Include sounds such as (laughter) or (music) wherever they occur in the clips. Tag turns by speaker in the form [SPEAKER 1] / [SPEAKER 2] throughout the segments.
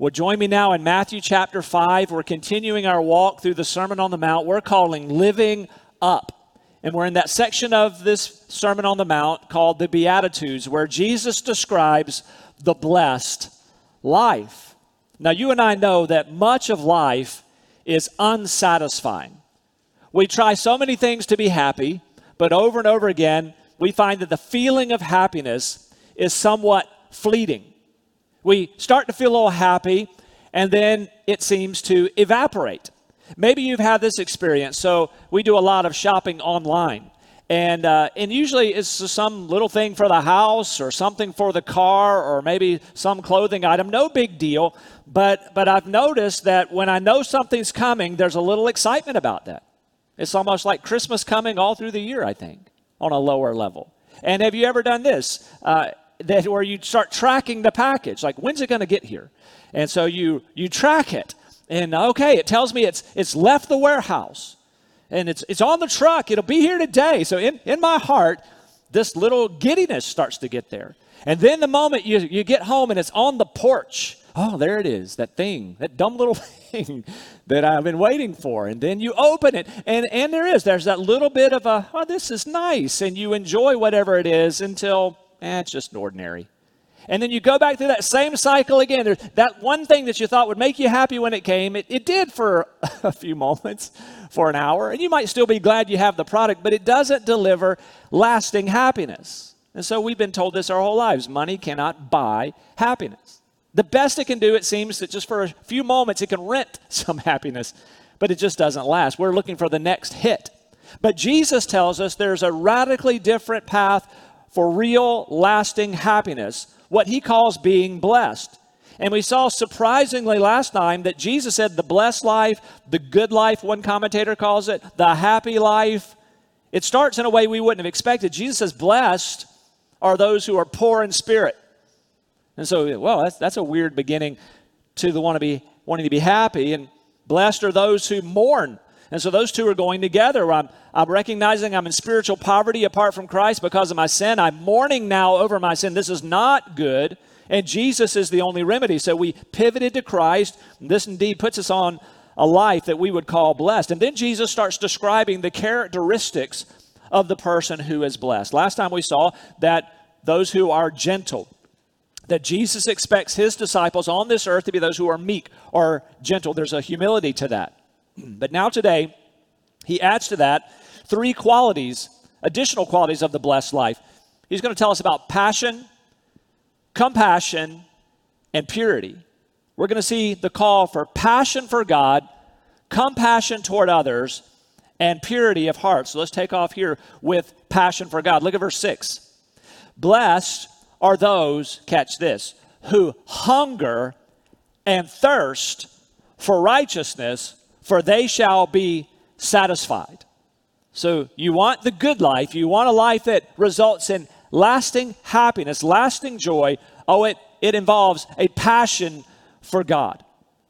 [SPEAKER 1] Well, join me now in Matthew chapter 5. We're continuing our walk through the Sermon on the Mount. We're calling Living Up. And we're in that section of this Sermon on the Mount called the Beatitudes, where Jesus describes the blessed life. Now, you and I know that much of life is unsatisfying. We try so many things to be happy, but over and over again, we find that the feeling of happiness is somewhat fleeting. We start to feel a little happy, and then it seems to evaporate. Maybe you've had this experience. So, we do a lot of shopping online. And, uh, and usually it's some little thing for the house or something for the car or maybe some clothing item. No big deal. But, but I've noticed that when I know something's coming, there's a little excitement about that. It's almost like Christmas coming all through the year, I think, on a lower level. And have you ever done this? Uh, that where you start tracking the package, like when's it going to get here? And so you you track it, and okay, it tells me it's it's left the warehouse, and it's it's on the truck. It'll be here today. So in in my heart, this little giddiness starts to get there. And then the moment you, you get home and it's on the porch, oh, there it is, that thing, that dumb little (laughs) thing that I've been waiting for. And then you open it, and, and there is, there's that little bit of a, oh, this is nice. And you enjoy whatever it is until eh, it's just ordinary. And then you go back through that same cycle again. There's that one thing that you thought would make you happy when it came, it, it did for (laughs) a few moments, for an hour. And you might still be glad you have the product, but it doesn't deliver lasting happiness. And so we've been told this our whole lives money cannot buy happiness. The best it can do, it seems that just for a few moments, it can rent (laughs) some happiness, but it just doesn't last. We're looking for the next hit. But Jesus tells us there's a radically different path for real, lasting happiness, what he calls being blessed. And we saw surprisingly last time that Jesus said the blessed life, the good life, one commentator calls it, the happy life. It starts in a way we wouldn't have expected. Jesus says, Blessed are those who are poor in spirit. And so, well, that's, that's a weird beginning to the want to be wanting to be happy. And blessed are those who mourn. And so those two are going together. I'm, I'm recognizing I'm in spiritual poverty apart from Christ because of my sin. I'm mourning now over my sin. This is not good. And Jesus is the only remedy. So we pivoted to Christ. This indeed puts us on a life that we would call blessed. And then Jesus starts describing the characteristics of the person who is blessed. Last time we saw that those who are gentle, that Jesus expects his disciples on this earth to be those who are meek or gentle. There's a humility to that. But now, today, he adds to that three qualities, additional qualities of the blessed life. He's going to tell us about passion, compassion, and purity. We're going to see the call for passion for God, compassion toward others, and purity of heart. So let's take off here with passion for God. Look at verse 6. Blessed are those, catch this, who hunger and thirst for righteousness, for they shall be satisfied. So you want the good life, you want a life that results in lasting happiness, lasting joy. Oh, it, it involves a passion for God.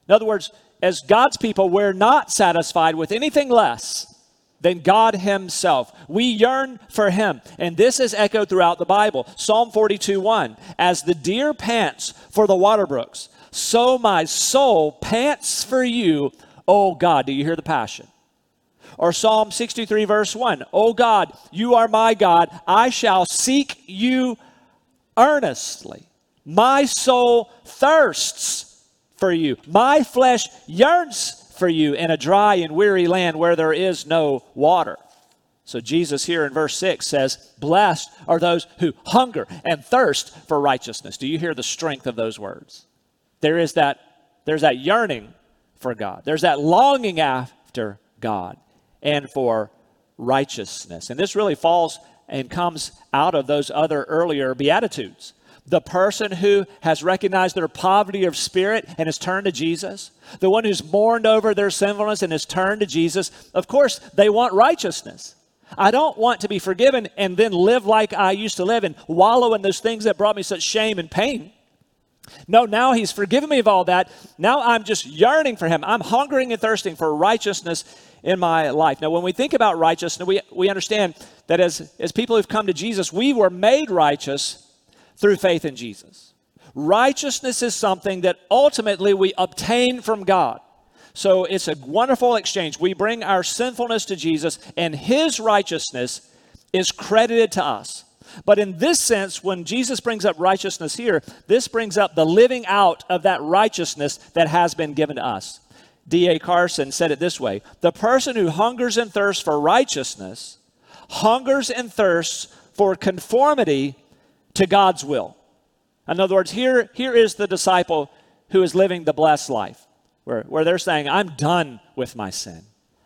[SPEAKER 1] In other words, as God's people, we're not satisfied with anything less than God Himself. We yearn for Him. And this is echoed throughout the Bible. Psalm 42 1 As the deer pants for the water brooks, so my soul pants for you, Oh God, do you hear the passion? Or Psalm 63, verse 1 Oh God, you are my God. I shall seek you earnestly. My soul thirsts for you. My flesh yearns for you in a dry and weary land where there is no water. So Jesus here in verse 6 says, Blessed are those who hunger and thirst for righteousness. Do you hear the strength of those words? There is that, there's that yearning for God. There's that longing after God and for righteousness. And this really falls and comes out of those other earlier Beatitudes. The person who has recognized their poverty of spirit and has turned to Jesus, the one who's mourned over their sinfulness and has turned to Jesus, of course, they want righteousness. I don't want to be forgiven and then live like I used to live and wallow in those things that brought me such shame and pain. No, now he's forgiven me of all that. Now I'm just yearning for him. I'm hungering and thirsting for righteousness in my life. Now, when we think about righteousness, we, we understand that as, as people who've come to Jesus, we were made righteous through faith in Jesus. Righteousness is something that ultimately we obtain from God. So it's a wonderful exchange. We bring our sinfulness to Jesus, and his righteousness is credited to us. But in this sense, when Jesus brings up righteousness here, this brings up the living out of that righteousness that has been given to us. D.A. Carson said it this way The person who hungers and thirsts for righteousness hungers and thirsts for conformity to God's will. In other words, here, here is the disciple who is living the blessed life, where, where they're saying, I'm done with my sin.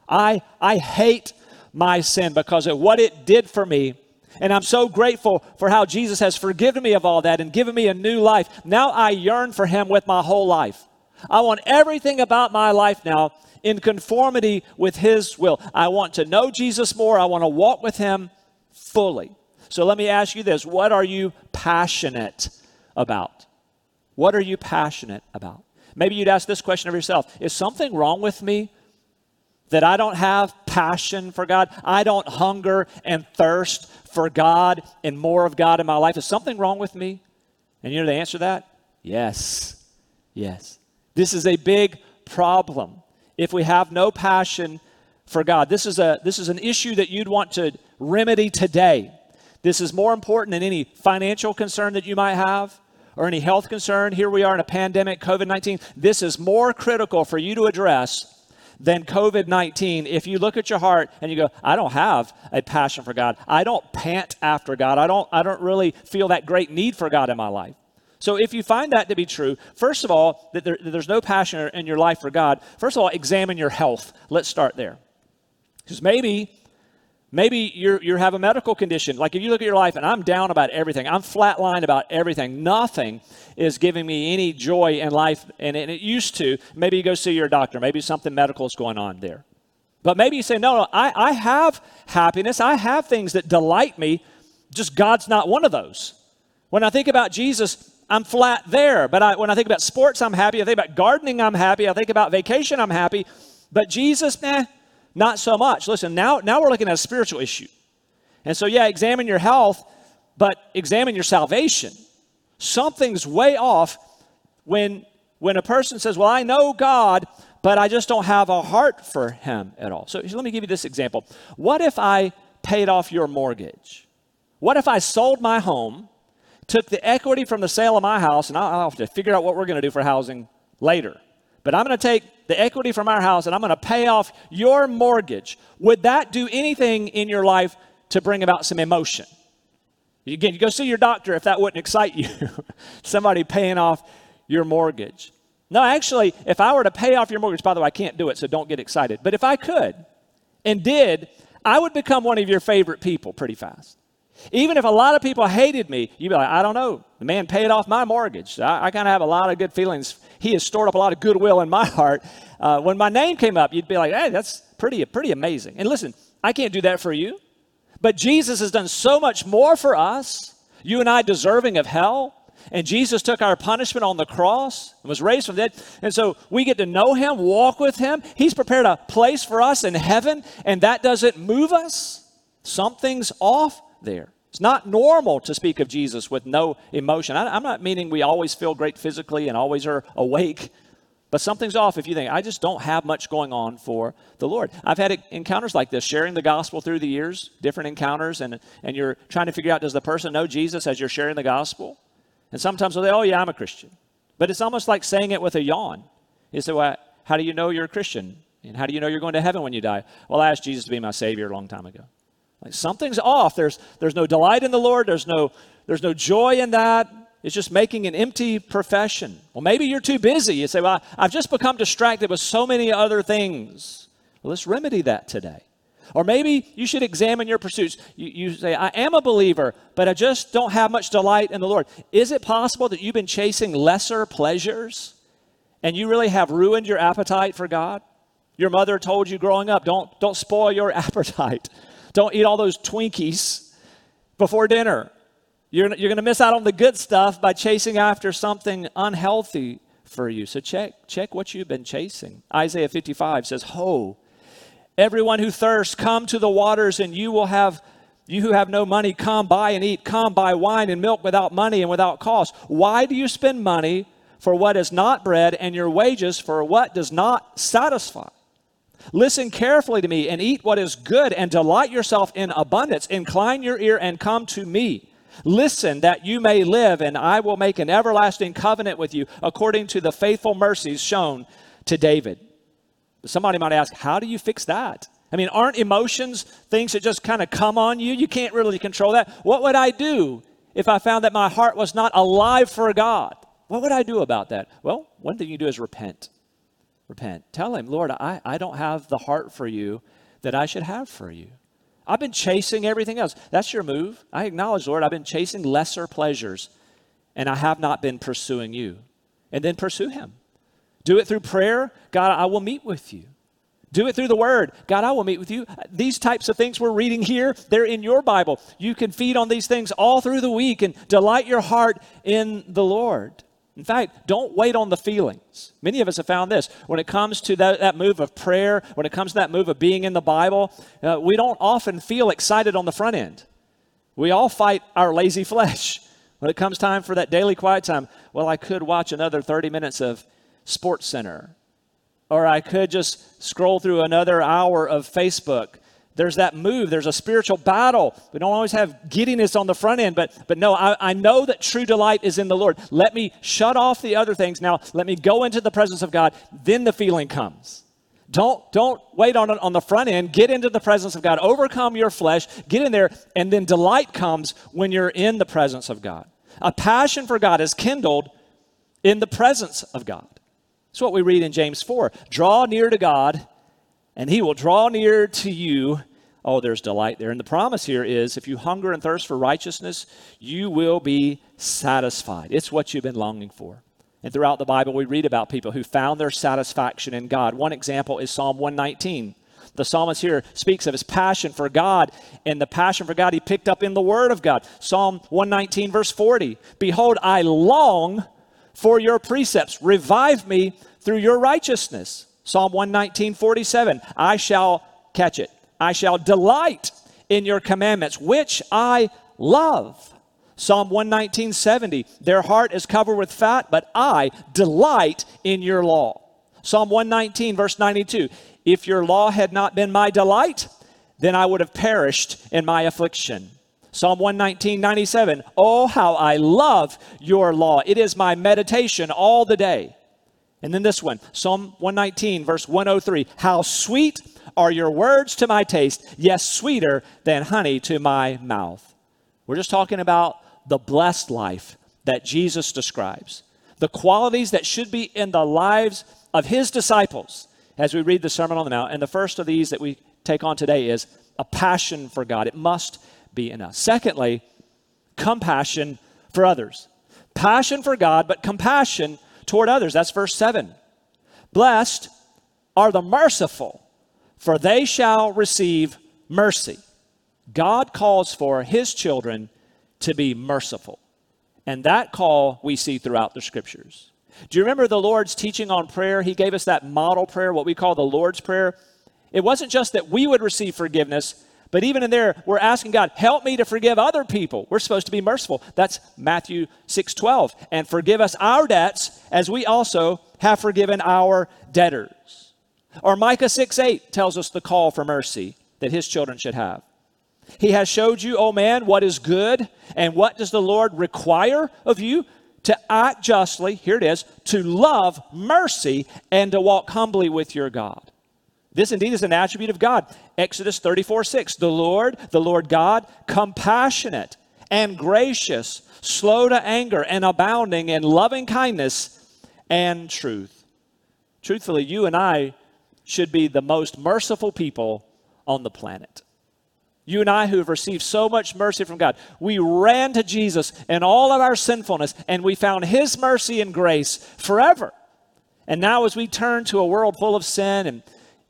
[SPEAKER 1] I, I hate my sin because of what it did for me. And I'm so grateful for how Jesus has forgiven me of all that and given me a new life. Now I yearn for him with my whole life. I want everything about my life now in conformity with his will. I want to know Jesus more. I want to walk with him fully. So let me ask you this what are you passionate about? What are you passionate about? Maybe you'd ask this question of yourself Is something wrong with me that I don't have passion for God? I don't hunger and thirst for God and more of God in my life? Is something wrong with me? And you know the answer to that? Yes. Yes. This is a big problem. If we have no passion for God, this is, a, this is an issue that you'd want to remedy today. This is more important than any financial concern that you might have or any health concern. Here we are in a pandemic, COVID 19. This is more critical for you to address than COVID 19 if you look at your heart and you go, I don't have a passion for God. I don't pant after God. I don't, I don't really feel that great need for God in my life. So if you find that to be true, first of all, that, there, that there's no passion in your life for God, first of all, examine your health. Let's start there. Because maybe Maybe you you have a medical condition. Like if you look at your life and I'm down about everything, I'm flatlined about everything. Nothing is giving me any joy in life, and it, it used to. Maybe you go see your doctor. Maybe something medical is going on there. But maybe you say, no, no, I, I have happiness. I have things that delight me. Just God's not one of those. When I think about Jesus, I'm flat there. But I, when I think about sports, I'm happy. I think about gardening, I'm happy. I think about vacation, I'm happy. But Jesus, nah, not so much. Listen, now, now we're looking at a spiritual issue. And so, yeah, examine your health, but examine your salvation. Something's way off when, when a person says, Well, I know God, but I just don't have a heart for Him at all. So let me give you this example. What if I paid off your mortgage? What if I sold my home, took the equity from the sale of my house, and I'll, have to figure out what we're going to do for housing later? But I'm going to take the equity from our house and I'm going to pay off your mortgage. Would that do anything in your life to bring about some emotion? Again, you go see your doctor if that wouldn't excite you. (laughs) Somebody paying off your mortgage. No, actually, if I were to pay off your mortgage, by the way, I can't do it, so don't get excited. But if I could and did, I would become one of your favorite people pretty fast. Even if a lot of people hated me, you'd be like, I don't know. The man paid off my mortgage. I, I kind of have a lot of good feelings. He has stored up a lot of goodwill in my heart. Uh, when my name came up, you'd be like, hey, that's pretty, pretty amazing. And listen, I can't do that for you. But Jesus has done so much more for us. You and I deserving of hell. And Jesus took our punishment on the cross and was raised from the dead. And so we get to know him, walk with him. He's prepared a place for us in heaven, and that doesn't move us. Something's off there. It's not normal to speak of Jesus with no emotion. I, am not meaning we always feel great physically and always are awake, but something's off if you think, I just don't have much going on for the Lord. I've had encounters like this, sharing the gospel through the years, different encounters, and, and you're trying to figure out does the person know Jesus as you're sharing the gospel? And sometimes they'll say, Oh, yeah, I'm a Christian. But it's almost like saying it with a yawn. You say, Well, how do you know you're a Christian? And how do you know you're going to heaven when you die? Well, I asked Jesus to be my Savior a long time ago. Like something's off. There's, there's no delight in the Lord. There's no, there's no joy in that. It's just making an empty profession. Well, maybe you're too busy. You say, Well, I've just become distracted with so many other things. Well, let's remedy that today. Or maybe you should examine your pursuits. You, you, say, I am a believer, but I just don't have much delight in the Lord. Is it possible that you've been chasing lesser pleasures and you really have ruined your appetite for God? Your mother told you growing up, don't, don't spoil your (laughs) appetite. Don't eat all those Twinkies before dinner. You're, you're going to miss out on the good stuff by chasing after something unhealthy for you. So check, check what you've been chasing. Isaiah 55 says, Ho, everyone who thirsts, come to the waters, and you will have You who have no money, come buy and eat. Come buy wine and milk without money and without cost. Why do you spend money for what is not bread and your wages for what does not satisfy? Listen carefully to me and eat what is good and delight yourself in abundance. Incline your ear and come to me. Listen that you may live, and I will make an everlasting covenant with you according to the faithful mercies shown to David. Somebody might ask, How do you fix that? I mean, aren't emotions things that just kind of come on you? You can't really control that. What would I do if I found that my heart was not alive for God? What would I do about that? Well, one thing you do is repent. Repent. Tell Him, Lord, I, I don't have the heart for you that I should have for you. I've been chasing everything else. That's your move. I acknowledge, Lord, I've been chasing lesser pleasures and I have not been pursuing you. And then pursue Him. Do it through prayer. God, I will meet with you. Do it through the word. God, I will meet with you. These types of things we're reading here, they're in your Bible. You can feed on these things all through the week and delight your heart in the Lord. In fact, don't wait on the feelings. Many of us have found this. When it comes to that, that move of prayer, when it comes to that move of being in the Bible, uh, we don't often feel excited on the front end. We all fight our lazy (laughs) flesh. When it comes time for that daily quiet time, well, I could watch another 30 minutes of Sports Center or I could just scroll through another hour of Facebook. There's that move. There's a spiritual battle. We don't always have giddiness on the front end, but, but no, I, I know that true delight is in the Lord. Let me shut off the other things. Now, let me go into the presence of God. Then the feeling comes. Don't, don't wait on, on the front end. Get into the presence of God. Overcome your flesh. Get in there, and then delight comes when you're in the presence of God. A passion for God is kindled in the presence of God. That's what we read in James 4. Draw near to God, and he will draw near to you. Oh, there's delight there. And the promise here is if you hunger and thirst for righteousness, you will be satisfied. It's what you've been longing for. And throughout the Bible, we read about people who found their satisfaction in God. One example is Psalm 119. The psalmist here speaks of his passion for God, and the passion for God he picked up in the Word of God. Psalm 119, verse 40 Behold, I long for your precepts. Revive me through your righteousness. Psalm 119, 47. I shall catch it. I shall delight in your commandments, which I love. Psalm 119, 70. Their heart is covered with fat, but I delight in your law. Psalm 119, verse 92. If your law had not been my delight, then I would have perished in my affliction. Psalm 119, 97. Oh, how I love your law. It is my meditation all the day. And then this one, Psalm 119, verse 103. How sweet are your words to my taste, yes, sweeter than honey to my mouth. We're just talking about the blessed life that Jesus describes, the qualities that should be in the lives of his disciples as we read the Sermon on the Mount. And the first of these that we take on today is a passion for God. It must be in us. Secondly, compassion for others. Passion for God, but compassion toward others. That's verse 7. Blessed are the merciful, for they shall receive mercy. God calls for his children to be merciful. And that call we see throughout the scriptures. Do you remember the Lord's teaching on prayer? He gave us that model prayer, what we call the Lord's Prayer. It wasn't just that we would receive forgiveness, but even in there, we're asking God, help me to forgive other people. We're supposed to be merciful. That's Matthew 6 12. And forgive us our debts as we also have forgiven our debtors. Or Micah 6 8 tells us the call for mercy that his children should have. He has showed you, O oh man, what is good, and what does the Lord require of you? To act justly, here it is, to love mercy, and to walk humbly with your God. This indeed is an attribute of God. Exodus 34 6. The Lord, the Lord God, compassionate and gracious, slow to anger, and abounding in loving kindness and truth. Truthfully, you and I should be the most merciful people on the planet. You and I, who have received so much mercy from God, we ran to Jesus in all of our sinfulness and we found His mercy and grace forever. And now, as we turn to a world full of sin and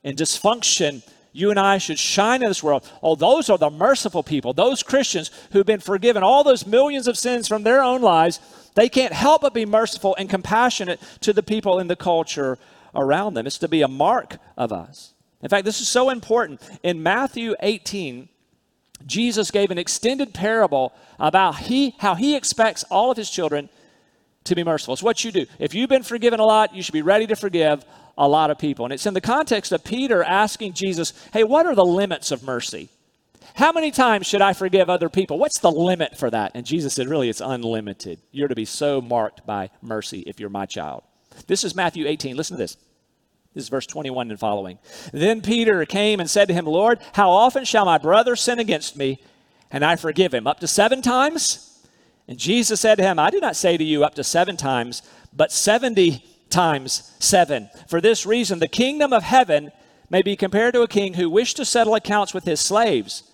[SPEAKER 1] and dysfunction, you and I should shine in this world. Oh, those are the merciful people, those Christians who've been forgiven all those millions of sins from their own lives. They can't help but be merciful and compassionate to the people in the culture around them. It's to be a mark of us. In fact, this is so important. In Matthew 18, Jesus gave an extended parable about he, how he expects all of his children to be merciful. It's what you do. If you've been forgiven a lot, you should be ready to forgive a lot of people. And it's in the context of Peter asking Jesus, hey, what are the limits of mercy? How many times should I forgive other people? What's the limit for that? And Jesus said, really, it's unlimited. You're to be so marked by mercy if you're my child. This is Matthew 18. Listen to this. This is verse 21 and following. Then Peter came and said to him, Lord, how often shall my brother sin against me and I forgive him? Up to seven times? And Jesus said to him, I do not say to you up to seven times, but 70 times seven. For this reason, the kingdom of heaven may be compared to a king who wished to settle accounts with his slaves.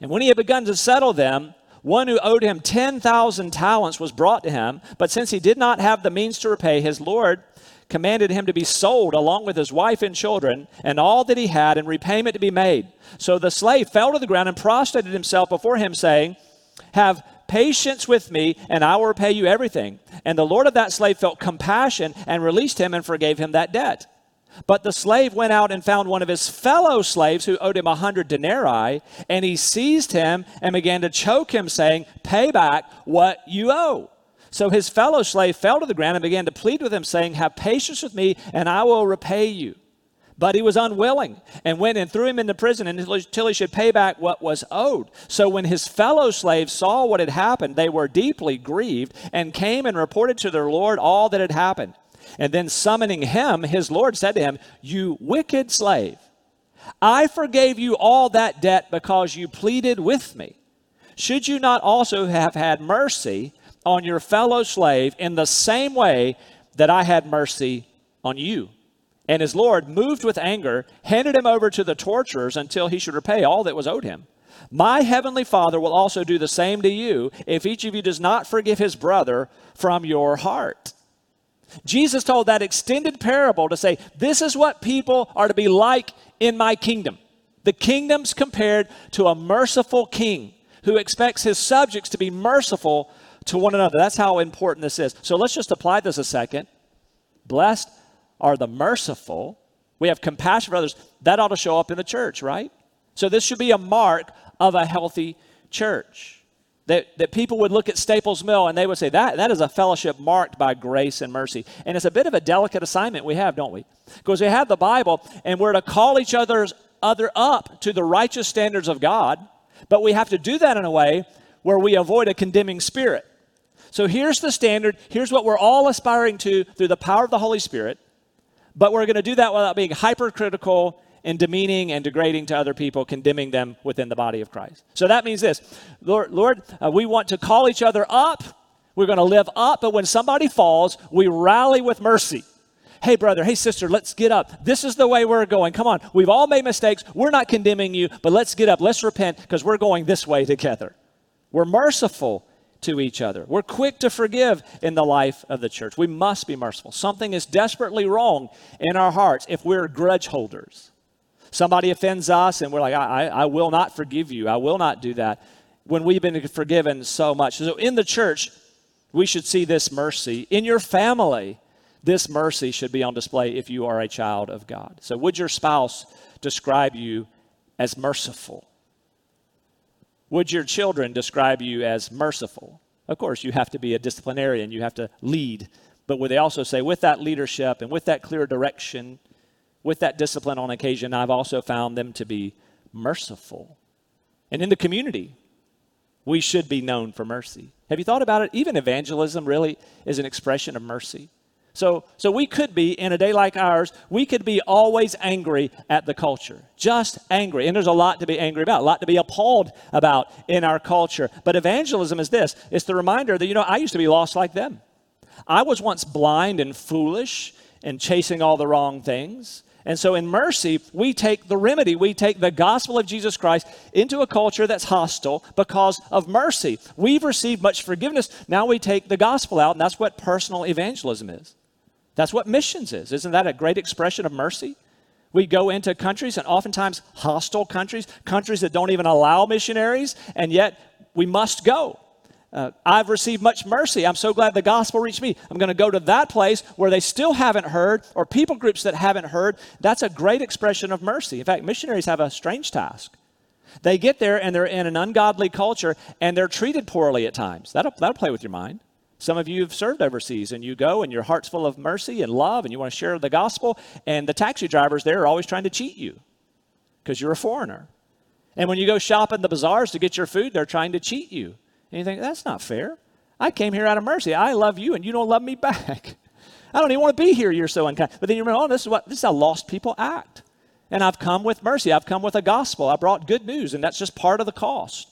[SPEAKER 1] And when he had begun to settle them, one who owed him 10,000 talents was brought to him. But since he did not have the means to repay, his Lord commanded him to be sold along with his wife and children and all that he had and repayment to be made. So the slave fell to the ground and prostrated himself before him, saying, Have patience with me, and I will repay you everything. And the Lord of that slave felt compassion and released him and forgave him that debt. But the slave went out and found one of his fellow slaves who owed him a hundred denarii, and he seized him and began to choke him, saying, Pay back what you owe. So his fellow slave fell to the ground and began to plead with him, saying, Have patience with me, and I will repay you. But he was unwilling and went and threw him into prison until he should pay back what was owed. So when his fellow slaves saw what had happened, they were deeply grieved and came and reported to their Lord all that had happened. And then summoning him, his Lord said to him, You wicked slave, I forgave you all that debt because you pleaded with me. Should you not also have had mercy on your fellow slave in the same way that I had mercy on you. And his Lord, moved with anger, handed him over to the torturers until he should repay all that was owed him. My heavenly Father will also do the same to you if each of you does not forgive his brother from your heart. Jesus told that extended parable to say, This is what people are to be like in my kingdom. The kingdom's compared to a merciful king who expects his subjects to be merciful to one another. That's how important this is. So let's just apply this a second. Blessed are the merciful. We have compassion for others. That ought to show up in the church, right? So this should be a mark of a healthy church. That, that people would look at Staples Mill and they would say, that, that is a fellowship marked by grace and mercy. And it's a bit of a delicate assignment we have, don't we? Because we have the Bible and we're to call each other's other up to the righteous standards of God, but we have to do that in a way where we avoid a condemning spirit. So here's the standard. Here's what we're all aspiring to through the power of the Holy Spirit. But we're going to do that without being hypercritical and demeaning and degrading to other people, condemning them within the body of Christ. So that means this Lord, Lord uh, we want to call each other up. We're going to live up, but when somebody falls, we rally with mercy. Hey, brother, hey, sister, let's get up. This is the way we're going. Come on. We've all made mistakes. We're not condemning you, but let's get up. Let's repent because we're going this way together. We're merciful to each other. We're quick to forgive in the life of the church. We must be merciful. Something is desperately wrong in our hearts if we're grudge holders. Somebody offends us and we're like, I, I, I will not forgive you. I will not do that when we've been forgiven so much. So in the church, we should see this mercy. In your family, this mercy should be on display if you are a child of God. So, would your spouse describe you as merciful? Would your children describe you as merciful? Of course, you have to be a disciplinarian, you have to lead. But would they also say, with that leadership and with that clear direction, with that discipline on occasion, I've also found them to be merciful. And in the community, we should be known for mercy. Have you thought about it? Even evangelism really is an expression of mercy. So, so we could be, in a day like ours, we could be always angry at the culture. Just angry. And there's a lot to be angry about, a lot to be appalled about in our culture. But evangelism is this it's the reminder that, you know, I used to be lost like them. I was once blind and foolish and chasing all the wrong things. And so in mercy, we take the remedy, we take the gospel of Jesus Christ into a culture that's hostile because of mercy. We've received much forgiveness. Now we take the gospel out, and that's what personal evangelism is. That's what missions is. Isn't that a great expression of mercy? We go into countries, and oftentimes hostile countries, countries that don't even allow missionaries, and yet we must go. Uh, I've received much mercy. I'm so glad the gospel reached me. I'm going to go to that place where they still haven't heard, or people groups that haven't heard. That's a great expression of mercy. In fact, missionaries have a strange task. They get there and they're in an ungodly culture and they're treated poorly at times. That'll, that'll play with your mind. Some of you have served overseas and you go and your heart's full of mercy and love and you want to share the gospel, and the taxi drivers there are always trying to cheat you because you're a foreigner. And when you go shop in the bazaars to get your food, they're trying to cheat you. And you think, that's not fair. I came here out of mercy. I love you and you don't love me (laughs) back. I don't even want to be here. You're so unkind. But then you remember, oh, this is what this is how lost people act. And I've come with mercy. I've come with a gospel. I brought good news, and that's just part of the cost.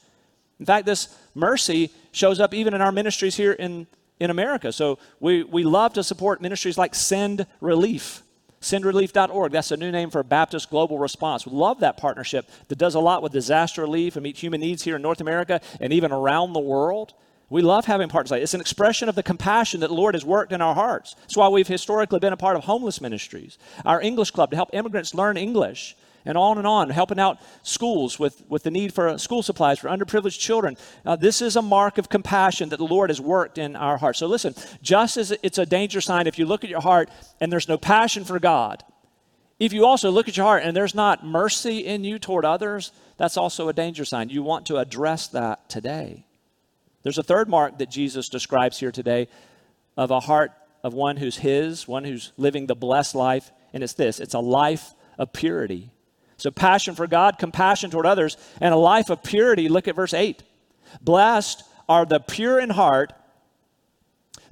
[SPEAKER 1] In fact, this mercy shows up even in our ministries here in, in America. So we, we love to support ministries like Send Relief. SendRelief.org. That's a new name for Baptist Global Response. We love that partnership that does a lot with disaster relief and meet human needs here in North America and even around the world. We love having partners like It's an expression of the compassion that the Lord has worked in our hearts. That's why we've historically been a part of homeless ministries, our English club to help immigrants learn English, and on and on, helping out schools with, with the need for school supplies for underprivileged children. Uh, this is a mark of compassion that the Lord has worked in our hearts. So listen, just as it's a danger sign if you look at your heart and there's no passion for God, if you also look at your heart and there's not mercy in you toward others, that's also a danger sign. You want to address that today. There's a third mark that Jesus describes here today of a heart of one who's his, one who's living the blessed life, and it's this it's a life of purity. So, passion for God, compassion toward others, and a life of purity. Look at verse 8. Blessed are the pure in heart,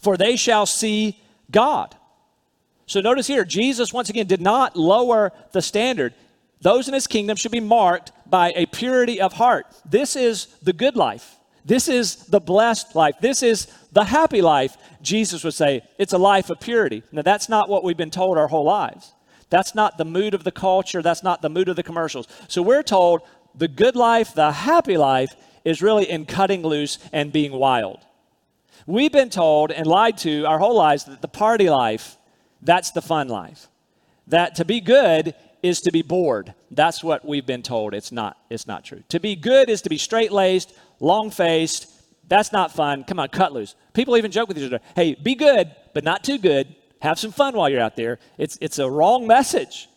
[SPEAKER 1] for they shall see God. So, notice here, Jesus once again did not lower the standard. Those in his kingdom should be marked by a purity of heart. This is the good life. This is the blessed life. This is the happy life. Jesus would say it's a life of purity. Now, that's not what we've been told our whole lives. That's not the mood of the culture. That's not the mood of the commercials. So we're told the good life, the happy life, is really in cutting loose and being wild. We've been told and lied to our whole lives that the party life, that's the fun life. That to be good is to be bored. That's what we've been told. It's not, it's not true. To be good is to be straight laced, long faced. That's not fun. Come on, cut loose. People even joke with each other hey, be good, but not too good. Have some fun while you're out there. It's, it's a wrong message.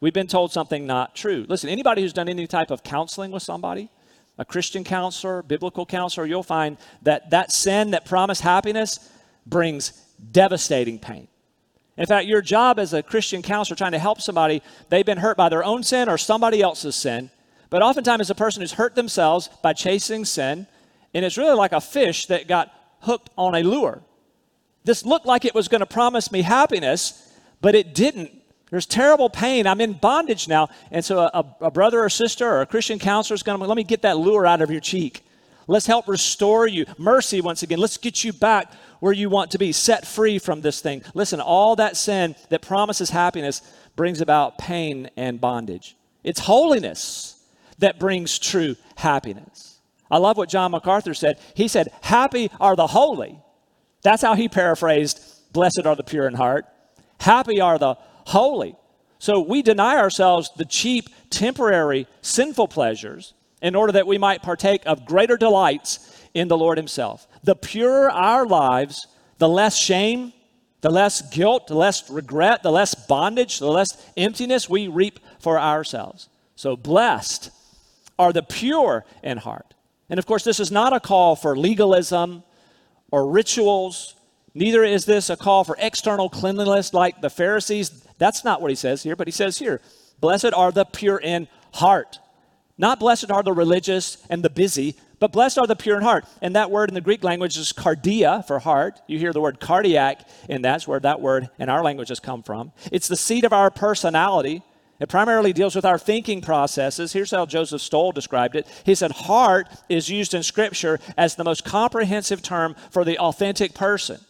[SPEAKER 1] We've been told something not true. Listen, anybody who's done any type of counseling with somebody, a Christian counselor, biblical counselor, you'll find that that sin that promised happiness brings devastating pain. In fact, your job as a Christian counselor trying to help somebody, they've been hurt by their own sin or somebody else's sin. But oftentimes, it's a person who's hurt themselves by chasing sin, and it's really like a fish that got hooked on a lure. This looked like it was going to promise me happiness, but it didn't. There's terrible pain. I'm in bondage now. And so, a, a brother or sister or a Christian counselor is going to let me get that lure out of your cheek. Let's help restore you. Mercy, once again. Let's get you back where you want to be, set free from this thing. Listen, all that sin that promises happiness brings about pain and bondage. It's holiness that brings true happiness. I love what John MacArthur said. He said, Happy are the holy. That's how he paraphrased, Blessed are the pure in heart. Happy are the holy. So we deny ourselves the cheap, temporary, sinful pleasures in order that we might partake of greater delights in the Lord Himself. The purer our lives, the less shame, the less guilt, the less regret, the less bondage, the less emptiness we reap for ourselves. So blessed are the pure in heart. And of course, this is not a call for legalism or rituals. Neither is this a call for external cleanliness like the Pharisees. That's not what he says here, but he says here, blessed are the pure in heart. Not blessed are the religious and the busy, but blessed are the pure in heart. And that word in the Greek language is cardia for heart. You hear the word cardiac, and that's where that word in our language has come from. It's the seat of our personality. It primarily deals with our thinking processes. Here's how Joseph Stowell described it. He said, Heart is used in Scripture as the most comprehensive term for the authentic person.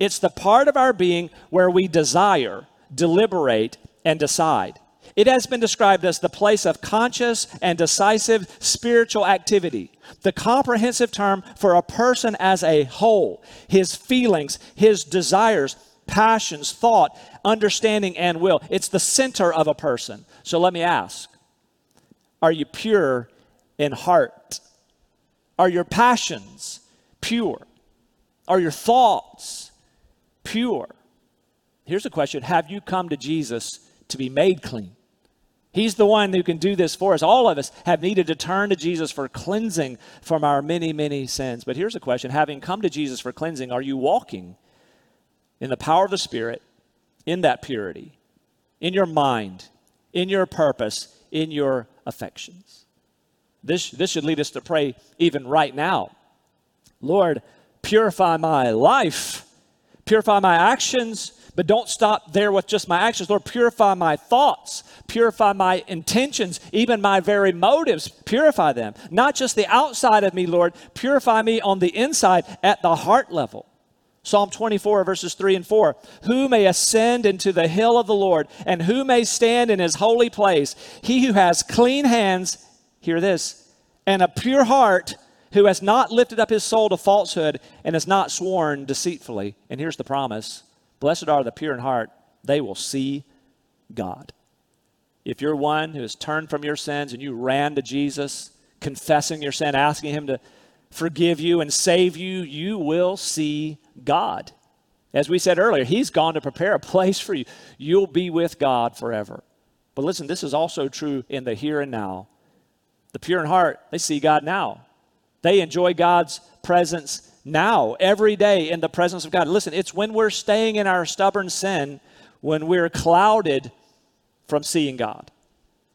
[SPEAKER 1] It's the part of our being where we desire, deliberate, and decide. It has been described as the place of conscious and decisive spiritual activity the comprehensive term for a person as a whole, his feelings, his desires, passions, thought, understanding, and will. It's the center of a person. So let me ask Are you pure in heart? Are your passions pure? Are your thoughts pure? Here's a question Have you come to Jesus to be made clean? He's the one who can do this for us. All of us have needed to turn to Jesus for cleansing from our many, many sins. But here's a question Having come to Jesus for cleansing, are you walking in the power of the Spirit, in that purity, in your mind, in your purpose, in your affections? This, this should lead us to pray even right now. Lord, purify my life, purify my actions, but don't stop there with just my actions. Lord, purify my thoughts, purify my intentions, even my very motives, purify them. Not just the outside of me, Lord, purify me on the inside at the heart level. Psalm 24, verses 3 and 4. Who may ascend into the hill of the Lord, and who may stand in his holy place? He who has clean hands, hear this, and a pure heart, who has not lifted up his soul to falsehood and has not sworn deceitfully. And here's the promise Blessed are the pure in heart, they will see God. If you're one who has turned from your sins and you ran to Jesus, confessing your sin, asking Him to forgive you and save you, you will see God. As we said earlier, He's gone to prepare a place for you. You'll be with God forever. But listen, this is also true in the here and now. The pure in heart, they see God now. They enjoy God's presence now, every day in the presence of God. Listen, it's when we're staying in our stubborn sin, when we're clouded from seeing God.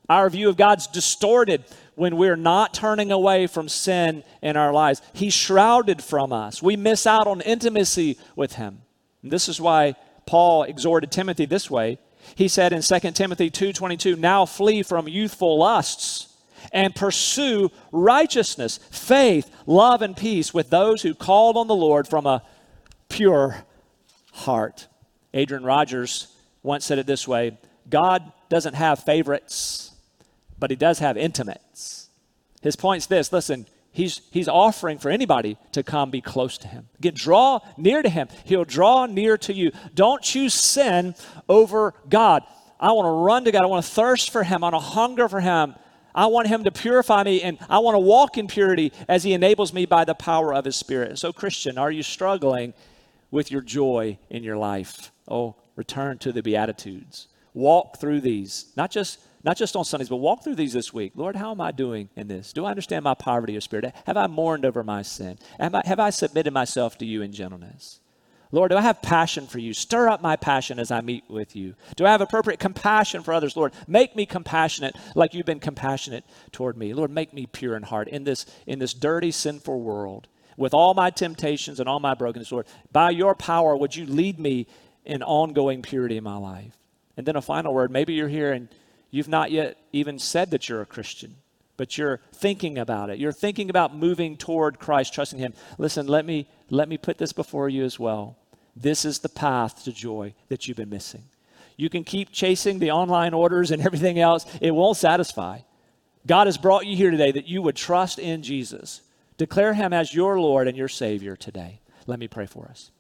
[SPEAKER 1] Our view of God's distorted when we're not turning away from sin in our lives. He's shrouded from us. We miss out on intimacy with Him. And this is why Paul exhorted Timothy this way. He said in 2 Timothy 2:22, "Now flee from youthful lusts." and pursue righteousness, faith, love, and peace with those who called on the Lord from a pure heart. Adrian Rogers once said it this way God doesn't have favorites, but he does have intimates. His point's this listen, he's, he's offering for anybody to come be close to him. Get draw near to him. He'll draw near to you. Don't choose sin over God. I want to run to God. I want to thirst for him. I want to hunger for him. I want Him to purify me, and I want to walk in purity as He enables me by the power of His Spirit. So, Christian, are you struggling with your joy in your life? Oh, return to the Beatitudes. Walk through these, not just not just on Sundays, but walk through these this week. Lord, how am I doing in this? Do I understand my poverty of spirit? Have I mourned over my sin? Have I, have I submitted myself to you in gentleness? Lord, do I have passion for you? Stir up my passion as I meet with you. Do I have appropriate compassion for others? Lord, make me compassionate like you've been compassionate toward me. Lord, make me pure in heart in this, in this dirty, sinful world. With all my temptations and all my brokenness, Lord, by your power, would you lead me in ongoing purity in my life? And then a final word. Maybe you're here and you've not yet even said that you're a Christian but you're thinking about it. You're thinking about moving toward Christ, trusting Him. Listen, let me let me put this before you as well. This is the path to joy that you've been missing. You can keep chasing the online orders and everything else, it won't satisfy. God has brought you here today that you would trust in Jesus. Declare him as your Lord and your Savior today. Let me pray for us.